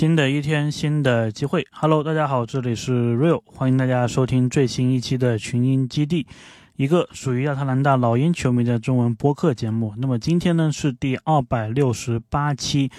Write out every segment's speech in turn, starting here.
新的一天，新的机会。Hello，大家好，这里是 Real，欢迎大家收听最新一期的群英基地，一个属于亚特兰大老鹰球迷的中文播客节目。那么今天呢是第二百六十八期，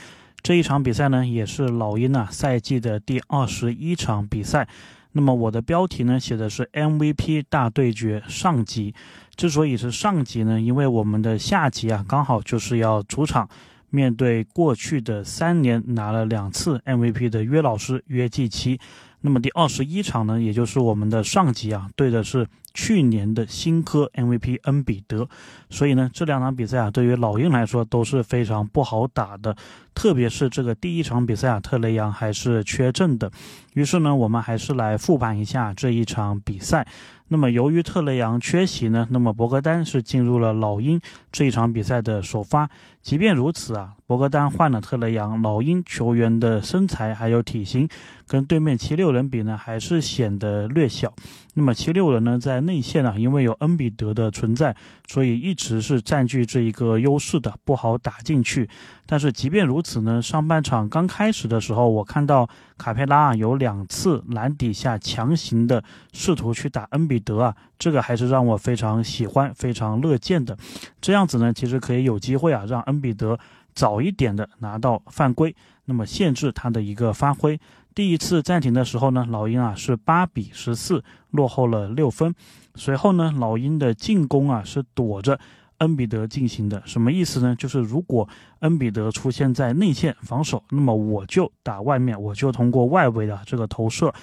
这一场比赛呢也是老鹰啊赛季的第二十一场比赛。那么我的标题呢写的是 MVP 大对决上集。之所以是上集呢，因为我们的下集啊刚好就是要主场。面对过去的三年拿了两次 MVP 的约老师约季奇，那么第二十一场呢，也就是我们的上集啊，对的是去年的新科 MVP 恩比德，所以呢，这两场比赛啊，对于老鹰来说都是非常不好打的，特别是这个第一场比赛啊，特雷杨还是缺阵的，于是呢，我们还是来复盘一下这一场比赛。那么由于特雷杨缺席呢，那么博格丹是进入了老鹰这一场比赛的首发。即便如此啊，博格丹换了特雷杨，老鹰球员的身材还有体型，跟对面七六人比呢，还是显得略小。那么七六人呢，在内线啊，因为有恩比德的存在，所以一直是占据这一个优势的，不好打进去。但是即便如此呢，上半场刚开始的时候，我看到卡佩拉啊有两次篮底下强行的试图去打恩比德啊，这个还是让我非常喜欢、非常乐见的。这样子呢，其实可以有机会啊，让恩比德早一点的拿到犯规，那么限制他的一个发挥。第一次暂停的时候呢，老鹰啊是八比十四落后了六分。随后呢，老鹰的进攻啊是躲着恩比德进行的。什么意思呢？就是如果恩比德出现在内线防守，那么我就打外面，我就通过外围的这个投射。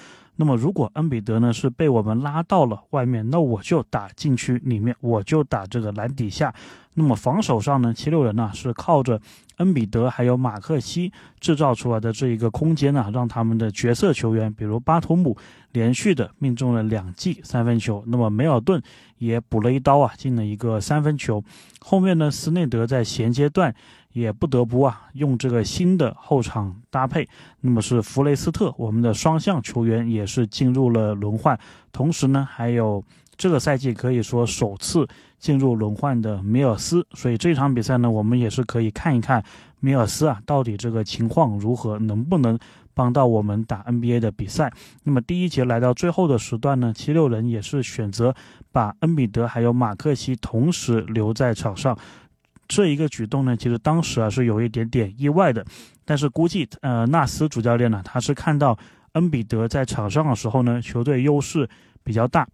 那么如果恩比德呢是被我们拉到了外面，那我就打禁区里面，我就打这个篮底下。那么防守上呢，七六人呢是靠着。恩比德还有马克西制造出来的这一个空间呢，让他们的角色球员，比如巴图姆，连续的命中了两记三分球。那么梅尔顿也补了一刀啊，进了一个三分球。后面呢，斯内德在衔接段也不得不啊，用这个新的后场搭配。那么是弗雷斯特，我们的双向球员也是进入了轮换。同时呢，还有这个赛季可以说首次。进入轮换的米尔斯，所以这场比赛呢，我们也是可以看一看米尔斯啊，到底这个情况如何，能不能帮到我们打 NBA 的比赛。那么第一节来到最后的时段呢，七六人也是选择把恩比德还有马克西同时留在场上，这一个举动呢，其实当时啊是有一点点意外的，但是估计呃纳斯主教练呢，他是看到恩比德在场上的时候呢，球队优势比较大。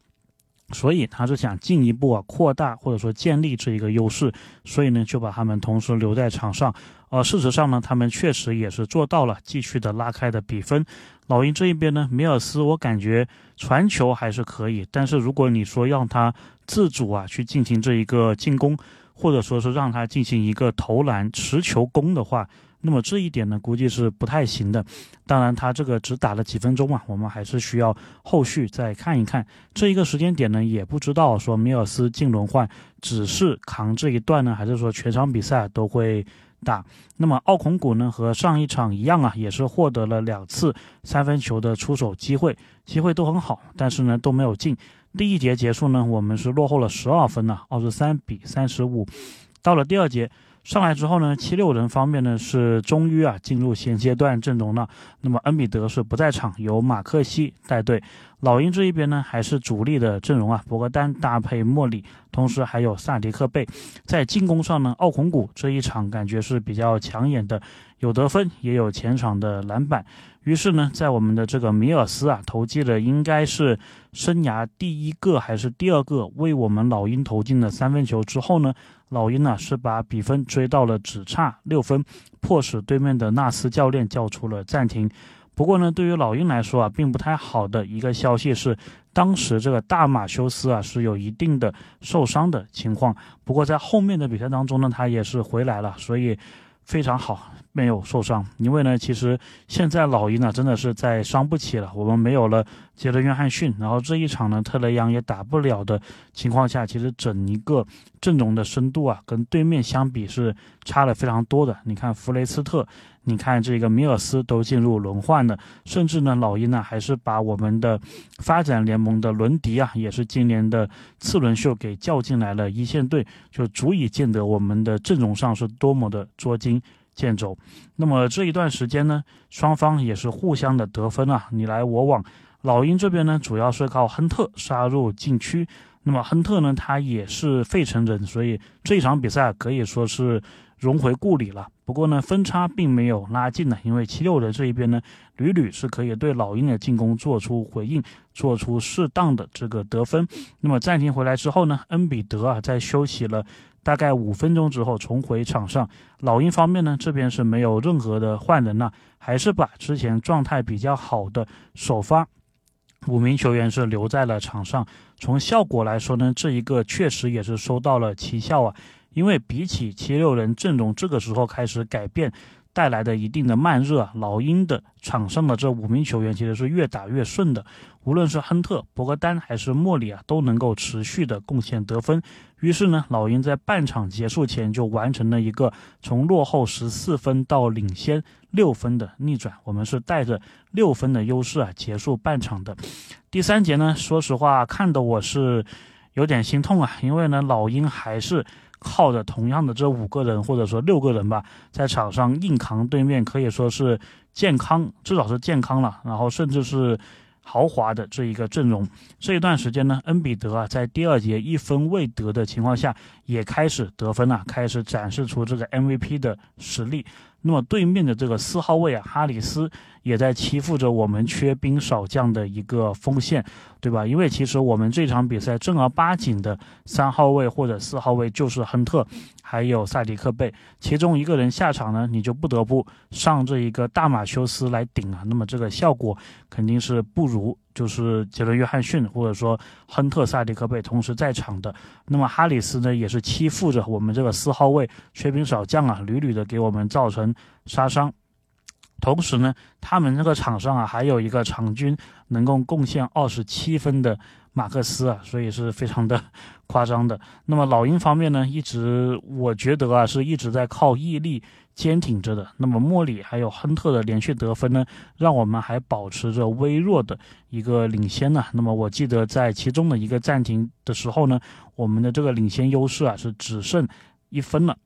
所以他是想进一步啊扩大或者说建立这一个优势，所以呢就把他们同时留在场上。而事实上呢，他们确实也是做到了继续的拉开的比分。老鹰这一边呢，米尔斯我感觉传球还是可以，但是如果你说让他自主啊去进行这一个进攻，或者说是让他进行一个投篮持球攻的话。那么这一点呢，估计是不太行的。当然，他这个只打了几分钟嘛，我们还是需要后续再看一看。这一个时间点呢，也不知道说米尔斯进轮换只是扛这一段呢，还是说全场比赛都会打。那么奥孔古呢，和上一场一样啊，也是获得了两次三分球的出手机会，机会都很好，但是呢都没有进。第一节结束呢，我们是落后了十二分呢，二十三比三十五。到了第二节。上来之后呢，七六人方面呢是终于啊进入现阶段阵容了。那么恩比德是不在场，由马克西带队。老鹰这一边呢还是主力的阵容啊，博格丹搭配莫里，同时还有萨迪克贝。在进攻上呢，奥孔古这一场感觉是比较抢眼的，有得分也有前场的篮板。于是呢，在我们的这个米尔斯啊投进了应该是生涯第一个还是第二个为我们老鹰投进的三分球之后呢。老鹰呢是把比分追到了只差六分，迫使对面的纳斯教练叫出了暂停。不过呢，对于老鹰来说啊，并不太好的一个消息是，当时这个大马修斯啊是有一定的受伤的情况。不过在后面的比赛当中呢，他也是回来了，所以非常好。没有受伤，因为呢，其实现在老鹰呢真的是在伤不起了。我们没有了杰伦约翰逊，然后这一场呢特雷杨也打不了的情况下，其实整一个阵容的深度啊，跟对面相比是差了非常多的。你看弗雷斯特，你看这个米尔斯都进入轮换了，甚至呢老鹰呢还是把我们的发展联盟的伦迪啊，也是今年的次轮秀给叫进来了一线队，就足以见得我们的阵容上是多么的捉襟。见肘。那么这一段时间呢，双方也是互相的得分啊，你来我往。老鹰这边呢，主要是靠亨特杀入禁区。那么亨特呢，他也是费城人，所以这一场比赛可以说是荣回故里了。不过呢，分差并没有拉近呢，因为七六人这一边呢，屡屡是可以对老鹰的进攻做出回应，做出适当的这个得分。那么暂停回来之后呢，恩比德啊，在休息了大概五分钟之后重回场上。老鹰方面呢，这边是没有任何的换人了，还是把之前状态比较好的首发。五名球员是留在了场上，从效果来说呢，这一个确实也是收到了奇效啊。因为比起七六人阵容这个时候开始改变带来的一定的慢热，老鹰的场上的这五名球员其实是越打越顺的。无论是亨特、博格丹还是莫里啊，都能够持续的贡献得分。于是呢，老鹰在半场结束前就完成了一个从落后十四分到领先六分的逆转。我们是带着六分的优势啊结束半场的。第三节呢，说实话看的我是有点心痛啊，因为呢，老鹰还是靠着同样的这五个人或者说六个人吧，在场上硬扛对面，可以说是健康，至少是健康了，然后甚至是。豪华的这一个阵容，这一段时间呢，恩比德啊，在第二节一分未得的情况下，也开始得分了，开始展示出这个 MVP 的实力。那么对面的这个四号位啊，哈里斯也在欺负着我们缺兵少将的一个锋线，对吧？因为其实我们这场比赛正儿八经的三号位或者四号位就是亨特，还有萨迪克贝，其中一个人下场呢，你就不得不上这一个大马修斯来顶啊。那么这个效果肯定是不如。就是杰伦·约翰逊，或者说亨特·萨迪克贝同时在场的。那么哈里斯呢，也是欺负着我们这个四号位缺兵少将啊，屡屡的给我们造成杀伤。同时呢，他们这个场上啊，还有一个场均能够贡献二十七分的马克思啊，所以是非常的夸张的。那么老鹰方面呢，一直我觉得啊，是一直在靠毅力。坚挺着的，那么莫里还有亨特的连续得分呢，让我们还保持着微弱的一个领先呢。那么我记得在其中的一个暂停的时候呢，我们的这个领先优势啊是只剩一分了。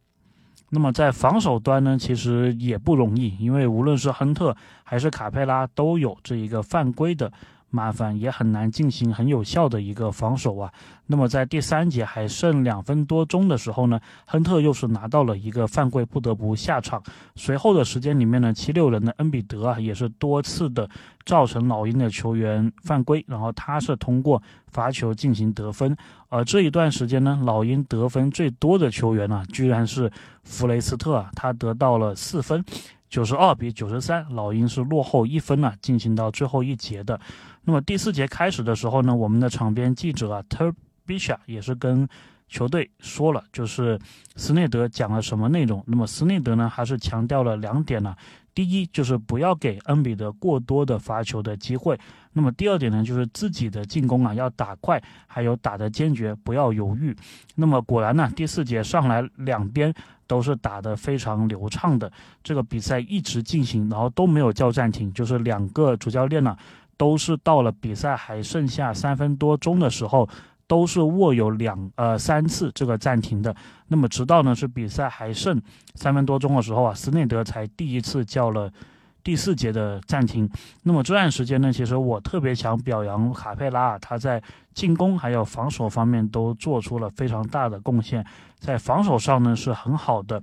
那么在防守端呢，其实也不容易，因为无论是亨特还是卡佩拉都有这一个犯规的。麻烦也很难进行很有效的一个防守啊。那么在第三节还剩两分多钟的时候呢，亨特又是拿到了一个犯规，不得不下场。随后的时间里面呢，七六人的恩比德啊也是多次的造成老鹰的球员犯规，然后他是通过罚球进行得分。而这一段时间呢，老鹰得分最多的球员呢，居然是弗雷斯特啊，他得到了四分。九十二比九十三，老鹰是落后一分了，进行到最后一节的。那么第四节开始的时候呢，我们的场边记者啊，Ter Bisha 也是跟球队说了，就是斯内德讲了什么内容。那么斯内德呢，还是强调了两点呢。第一就是不要给恩比德过多的罚球的机会。那么第二点呢，就是自己的进攻啊要打快，还有打得坚决，不要犹豫。那么果然呢，第四节上来两边都是打得非常流畅的，这个比赛一直进行，然后都没有叫暂停，就是两个主教练呢都是到了比赛还剩下三分多钟的时候。都是握有两呃三次这个暂停的，那么直到呢是比赛还剩三分多钟的时候啊，斯内德才第一次叫了第四节的暂停。那么这段时间呢，其实我特别想表扬卡佩拉，他在进攻还有防守方面都做出了非常大的贡献。在防守上呢是很好的，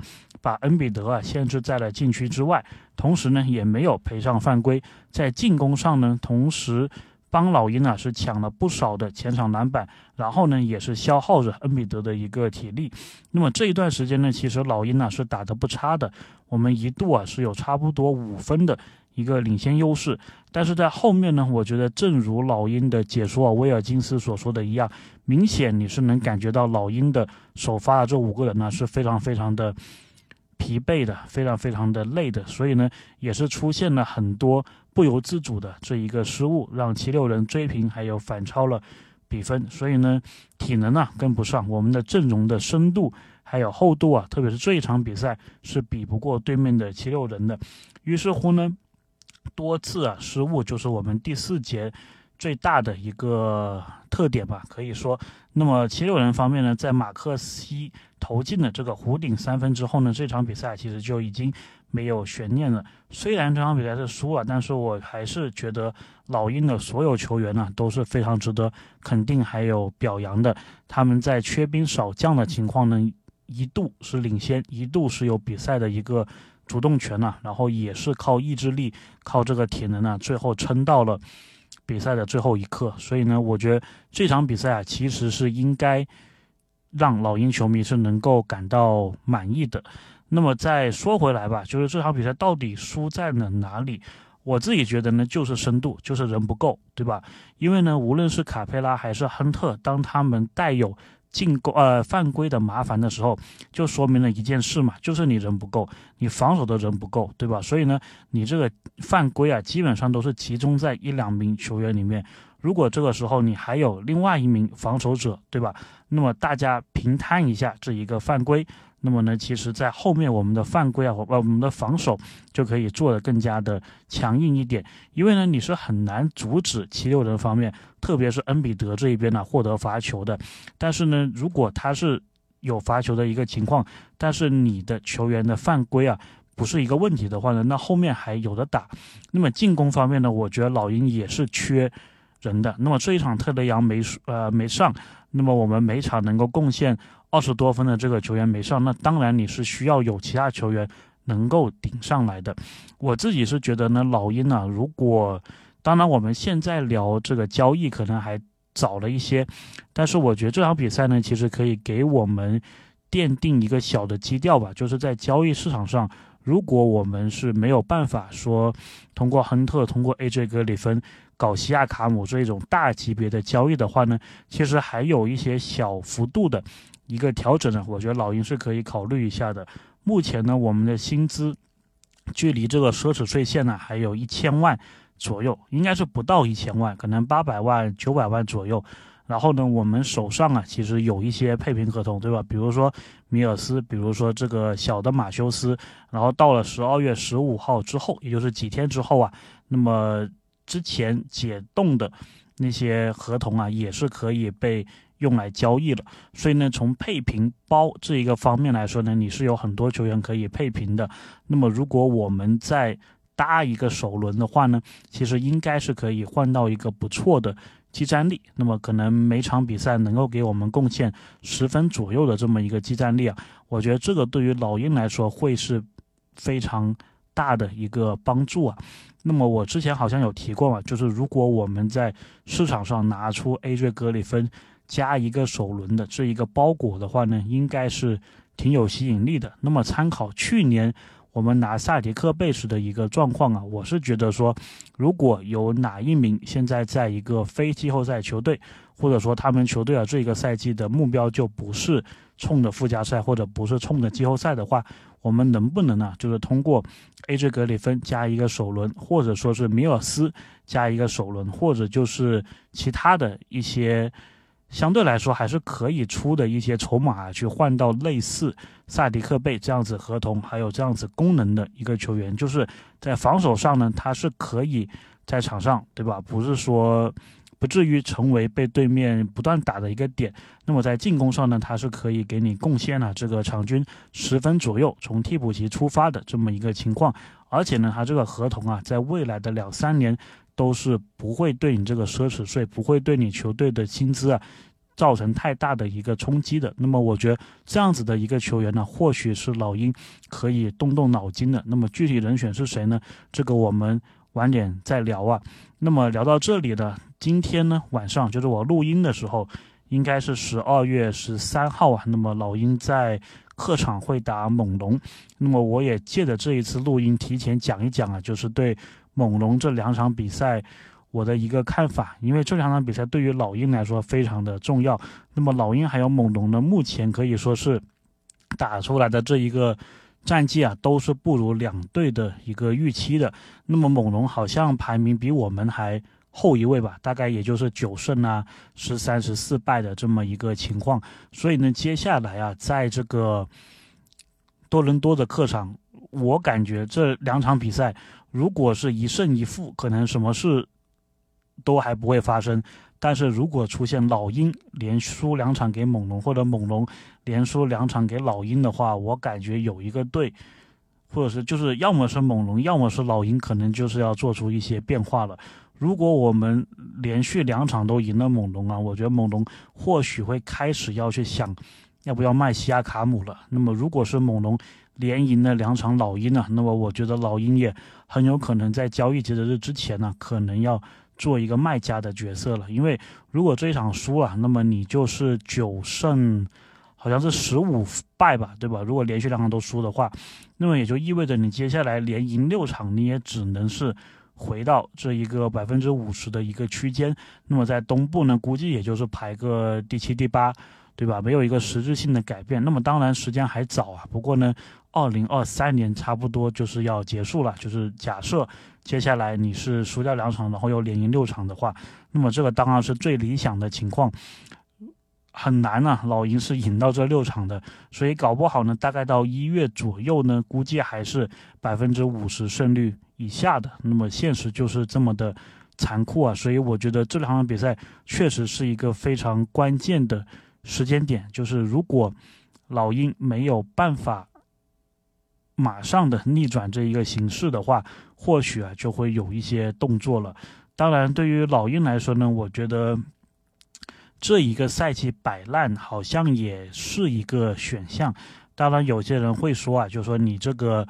把恩比德啊限制在了禁区之外，同时呢也没有赔上犯规。在进攻上呢，同时。帮老鹰啊是抢了不少的前场篮板，然后呢也是消耗着恩比德的一个体力。那么这一段时间呢，其实老鹰呢是打得不差的，我们一度啊是有差不多五分的一个领先优势。但是在后面呢，我觉得正如老鹰的解说啊威尔金斯所说的一样，明显你是能感觉到老鹰的首发的这五个人呢是非常非常的。疲惫的，非常非常的累的，所以呢，也是出现了很多不由自主的这一个失误，让七六人追平，还有反超了比分。所以呢，体能啊跟不上，我们的阵容的深度还有厚度啊，特别是这一场比赛是比不过对面的七六人的。于是乎呢，多次啊失误，就是我们第四节最大的一个特点吧，可以说。那么七六人方面呢，在马克西投进了这个弧顶三分之后呢，这场比赛其实就已经没有悬念了。虽然这场比赛是输了，但是我还是觉得老鹰的所有球员呢都是非常值得肯定还有表扬的。他们在缺兵少将的情况呢，一度是领先，一度是有比赛的一个主动权呢，然后也是靠意志力、靠这个体能呢，最后撑到了。比赛的最后一刻，所以呢，我觉得这场比赛啊，其实是应该让老鹰球迷是能够感到满意的。那么再说回来吧，就是这场比赛到底输在了哪里？我自己觉得呢，就是深度，就是人不够，对吧？因为呢，无论是卡佩拉还是亨特，当他们带有进攻呃犯规的麻烦的时候，就说明了一件事嘛，就是你人不够，你防守的人不够，对吧？所以呢，你这个犯规啊，基本上都是集中在一两名球员里面。如果这个时候你还有另外一名防守者，对吧？那么大家平摊一下这一个犯规。那么呢，其实，在后面我们的犯规啊，呃我们的防守就可以做得更加的强硬一点，因为呢，你是很难阻止七六人方面，特别是恩比德这一边呢获得罚球的。但是呢，如果他是有罚球的一个情况，但是你的球员的犯规啊不是一个问题的话呢，那后面还有的打。那么进攻方面呢，我觉得老鹰也是缺人的。那么这一场特雷杨没输呃没上，那么我们每场能够贡献。二十多分的这个球员没上，那当然你是需要有其他球员能够顶上来的。我自己是觉得呢，老鹰呢，如果当然我们现在聊这个交易可能还早了一些，但是我觉得这场比赛呢，其实可以给我们奠定一个小的基调吧，就是在交易市场上，如果我们是没有办法说通过亨特、通过 AJ 格里芬搞西亚卡姆这一种大级别的交易的话呢，其实还有一些小幅度的。一个调整呢，我觉得老鹰是可以考虑一下的。目前呢，我们的薪资距离这个奢侈税线呢还有一千万左右，应该是不到一千万，可能八百万、九百万左右。然后呢，我们手上啊其实有一些配平合同，对吧？比如说米尔斯，比如说这个小的马修斯。然后到了十二月十五号之后，也就是几天之后啊，那么之前解冻的那些合同啊，也是可以被。用来交易了，所以呢，从配平包这一个方面来说呢，你是有很多球员可以配平的。那么，如果我们再搭一个首轮的话呢，其实应该是可以换到一个不错的技战力。那么，可能每场比赛能够给我们贡献十分左右的这么一个技战力啊，我觉得这个对于老鹰来说会是非常大的一个帮助啊。那么，我之前好像有提过嘛，就是如果我们在市场上拿出 AJ 格里芬。加一个首轮的这一个包裹的话呢，应该是挺有吸引力的。那么参考去年我们拿萨迪克贝什的一个状况啊，我是觉得说，如果有哪一名现在在一个非季后赛球队，或者说他们球队啊这个赛季的目标就不是冲着附加赛或者不是冲着季后赛的话，我们能不能呢？就是通过 AJ 格里芬加一个首轮，或者说是米尔斯加一个首轮，或者就是其他的一些。相对来说还是可以出的一些筹码去换到类似萨迪克贝这样子合同，还有这样子功能的一个球员，就是在防守上呢，他是可以在场上，对吧？不是说不至于成为被对面不断打的一个点。那么在进攻上呢，他是可以给你贡献了这个场均十分左右，从替补席出发的这么一个情况。而且呢，他这个合同啊，在未来的两三年。都是不会对你这个奢侈税，不会对你球队的薪资啊，造成太大的一个冲击的。那么我觉得这样子的一个球员呢，或许是老鹰可以动动脑筋的。那么具体人选是谁呢？这个我们晚点再聊啊。那么聊到这里呢，今天呢晚上就是我录音的时候，应该是十二月十三号啊。那么老鹰在客场会打猛龙。那么我也借着这一次录音，提前讲一讲啊，就是对。猛龙这两场比赛，我的一个看法，因为这两场比赛对于老鹰来说非常的重要。那么老鹰还有猛龙呢，目前可以说是打出来的这一个战绩啊，都是不如两队的一个预期的。那么猛龙好像排名比我们还后一位吧，大概也就是九胜啊，十三十四败的这么一个情况。所以呢，接下来啊，在这个多伦多的客场，我感觉这两场比赛。如果是一胜一负，可能什么事都还不会发生。但是如果出现老鹰连输两场给猛龙，或者猛龙连输两场给老鹰的话，我感觉有一个队，或者是就是要么是猛龙，要么是老鹰，可能就是要做出一些变化了。如果我们连续两场都赢了猛龙啊，我觉得猛龙或许会开始要去想，要不要卖西亚卡姆了。那么如果是猛龙连赢了两场老鹰呢，那么我觉得老鹰也很有可能在交易截止日之前呢，可能要。做一个卖家的角色了，因为如果这一场输了，那么你就是九胜，好像是十五败吧，对吧？如果连续两场都输的话，那么也就意味着你接下来连赢六场，你也只能是回到这一个百分之五十的一个区间。那么在东部呢，估计也就是排个第七、第八，对吧？没有一个实质性的改变。那么当然时间还早啊，不过呢，二零二三年差不多就是要结束了，就是假设。接下来你是输掉两场，然后又连赢六场的话，那么这个当然是最理想的情况，很难啊。老鹰是赢到这六场的，所以搞不好呢，大概到一月左右呢，估计还是百分之五十胜率以下的。那么现实就是这么的残酷啊，所以我觉得这两场比赛确实是一个非常关键的时间点，就是如果老鹰没有办法。马上的逆转这一个形势的话，或许啊就会有一些动作了。当然，对于老鹰来说呢，我觉得这一个赛季摆烂好像也是一个选项。当然，有些人会说啊，就说你这个。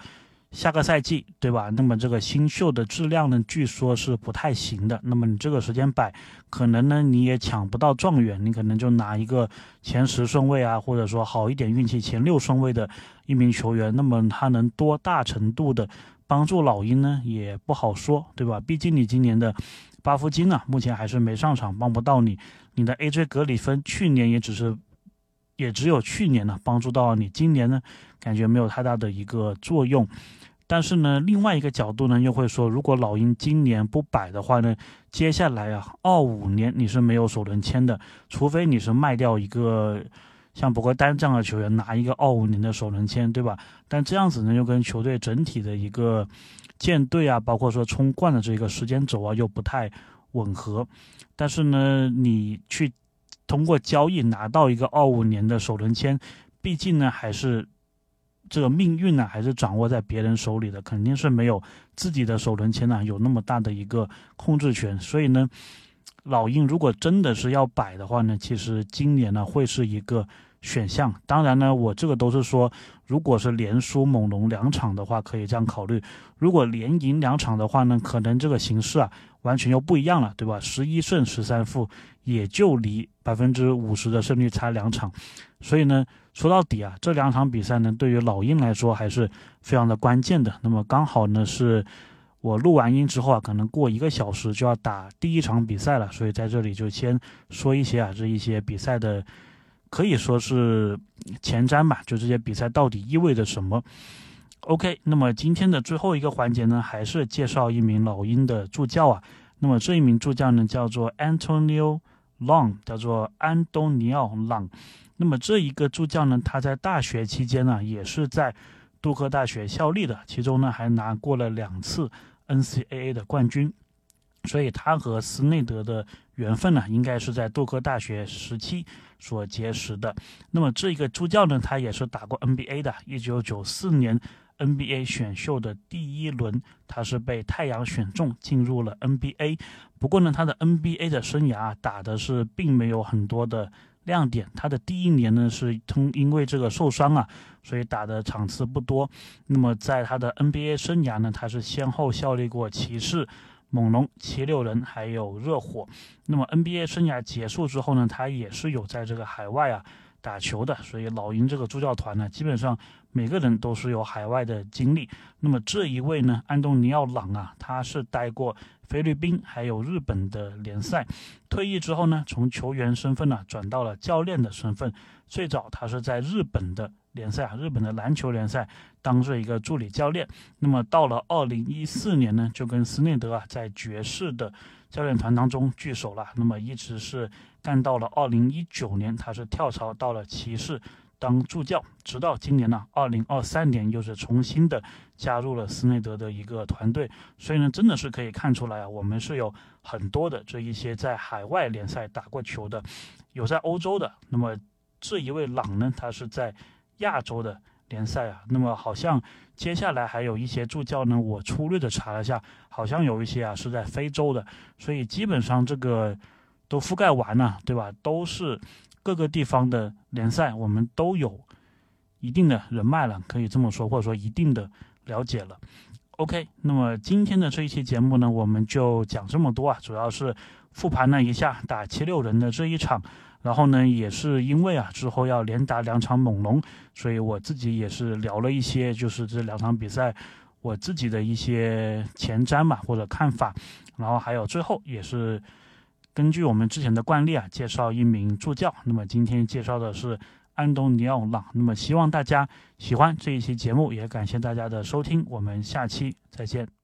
下个赛季，对吧？那么这个新秀的质量呢，据说是不太行的。那么你这个时间摆，可能呢你也抢不到状元，你可能就拿一个前十顺位啊，或者说好一点运气前六顺位的一名球员。那么他能多大程度的帮助老鹰呢？也不好说，对吧？毕竟你今年的巴夫金啊，目前还是没上场，帮不到你。你的 AJ 格里芬去年也只是。也只有去年呢帮助到你，今年呢感觉没有太大的一个作用。但是呢，另外一个角度呢又会说，如果老鹰今年不摆的话呢，接下来啊二五年你是没有首轮签的，除非你是卖掉一个像博格丹这样的球员，拿一个二五年的首轮签，对吧？但这样子呢又跟球队整体的一个舰队啊，包括说冲冠的这个时间轴啊又不太吻合。但是呢，你去。通过交易拿到一个二五年的首轮签，毕竟呢还是这个命运呢还是掌握在别人手里的，肯定是没有自己的首轮签呢有那么大的一个控制权。所以呢，老鹰如果真的是要摆的话呢，其实今年呢会是一个选项。当然呢，我这个都是说，如果是连输猛龙两场的话，可以这样考虑；如果连赢两场的话呢，可能这个形势啊完全又不一样了，对吧？十一胜十三负。也就离百分之五十的胜率差两场，所以呢，说到底啊，这两场比赛呢，对于老鹰来说还是非常的关键的。那么刚好呢，是我录完音之后啊，可能过一个小时就要打第一场比赛了，所以在这里就先说一些啊，这一些比赛的可以说是前瞻吧，就这些比赛到底意味着什么。OK，那么今天的最后一个环节呢，还是介绍一名老鹰的助教啊。那么这一名助教呢，叫做 Antonio。Long 叫做安东尼奥·朗，那么这一个助教呢，他在大学期间呢，也是在杜克大学效力的，其中呢还拿过了两次 NCAA 的冠军，所以他和斯内德的缘分呢，应该是在杜克大学时期所结识的。那么这一个助教呢，他也是打过 NBA 的，一九九四年。NBA 选秀的第一轮，他是被太阳选中进入了 NBA。不过呢，他的 NBA 的生涯打的是并没有很多的亮点。他的第一年呢是通因为这个受伤啊，所以打的场次不多。那么在他的 NBA 生涯呢，他是先后效力过骑士、猛龙、七六人还有热火。那么 NBA 生涯结束之后呢，他也是有在这个海外啊。打球的，所以老鹰这个助教团呢，基本上每个人都是有海外的经历。那么这一位呢，安东尼奥·朗啊，他是待过菲律宾还有日本的联赛，退役之后呢，从球员身份呢转到了教练的身份。最早他是在日本的联赛啊，日本的篮球联赛当做一个助理教练。那么到了二零一四年呢，就跟斯内德啊在爵士的教练团当中聚首了。那么一直是。干到了二零一九年，他是跳槽到了骑士，当助教，直到今年呢，二零二三年又是重新的加入了斯内德的一个团队。所以呢，真的是可以看出来啊，我们是有很多的这一些在海外联赛打过球的，有在欧洲的。那么这一位朗呢，他是在亚洲的联赛啊。那么好像接下来还有一些助教呢，我粗略的查了一下，好像有一些啊是在非洲的。所以基本上这个都覆盖完了，对吧？都是。各个地方的联赛，我们都有一定的人脉了，可以这么说，或者说一定的了解了。OK，那么今天的这一期节目呢，我们就讲这么多啊，主要是复盘了一下打七六人的这一场，然后呢，也是因为啊之后要连打两场猛龙，所以我自己也是聊了一些，就是这两场比赛我自己的一些前瞻嘛或者看法，然后还有最后也是。根据我们之前的惯例啊，介绍一名助教。那么今天介绍的是安东尼奥·朗。那么希望大家喜欢这一期节目，也感谢大家的收听。我们下期再见。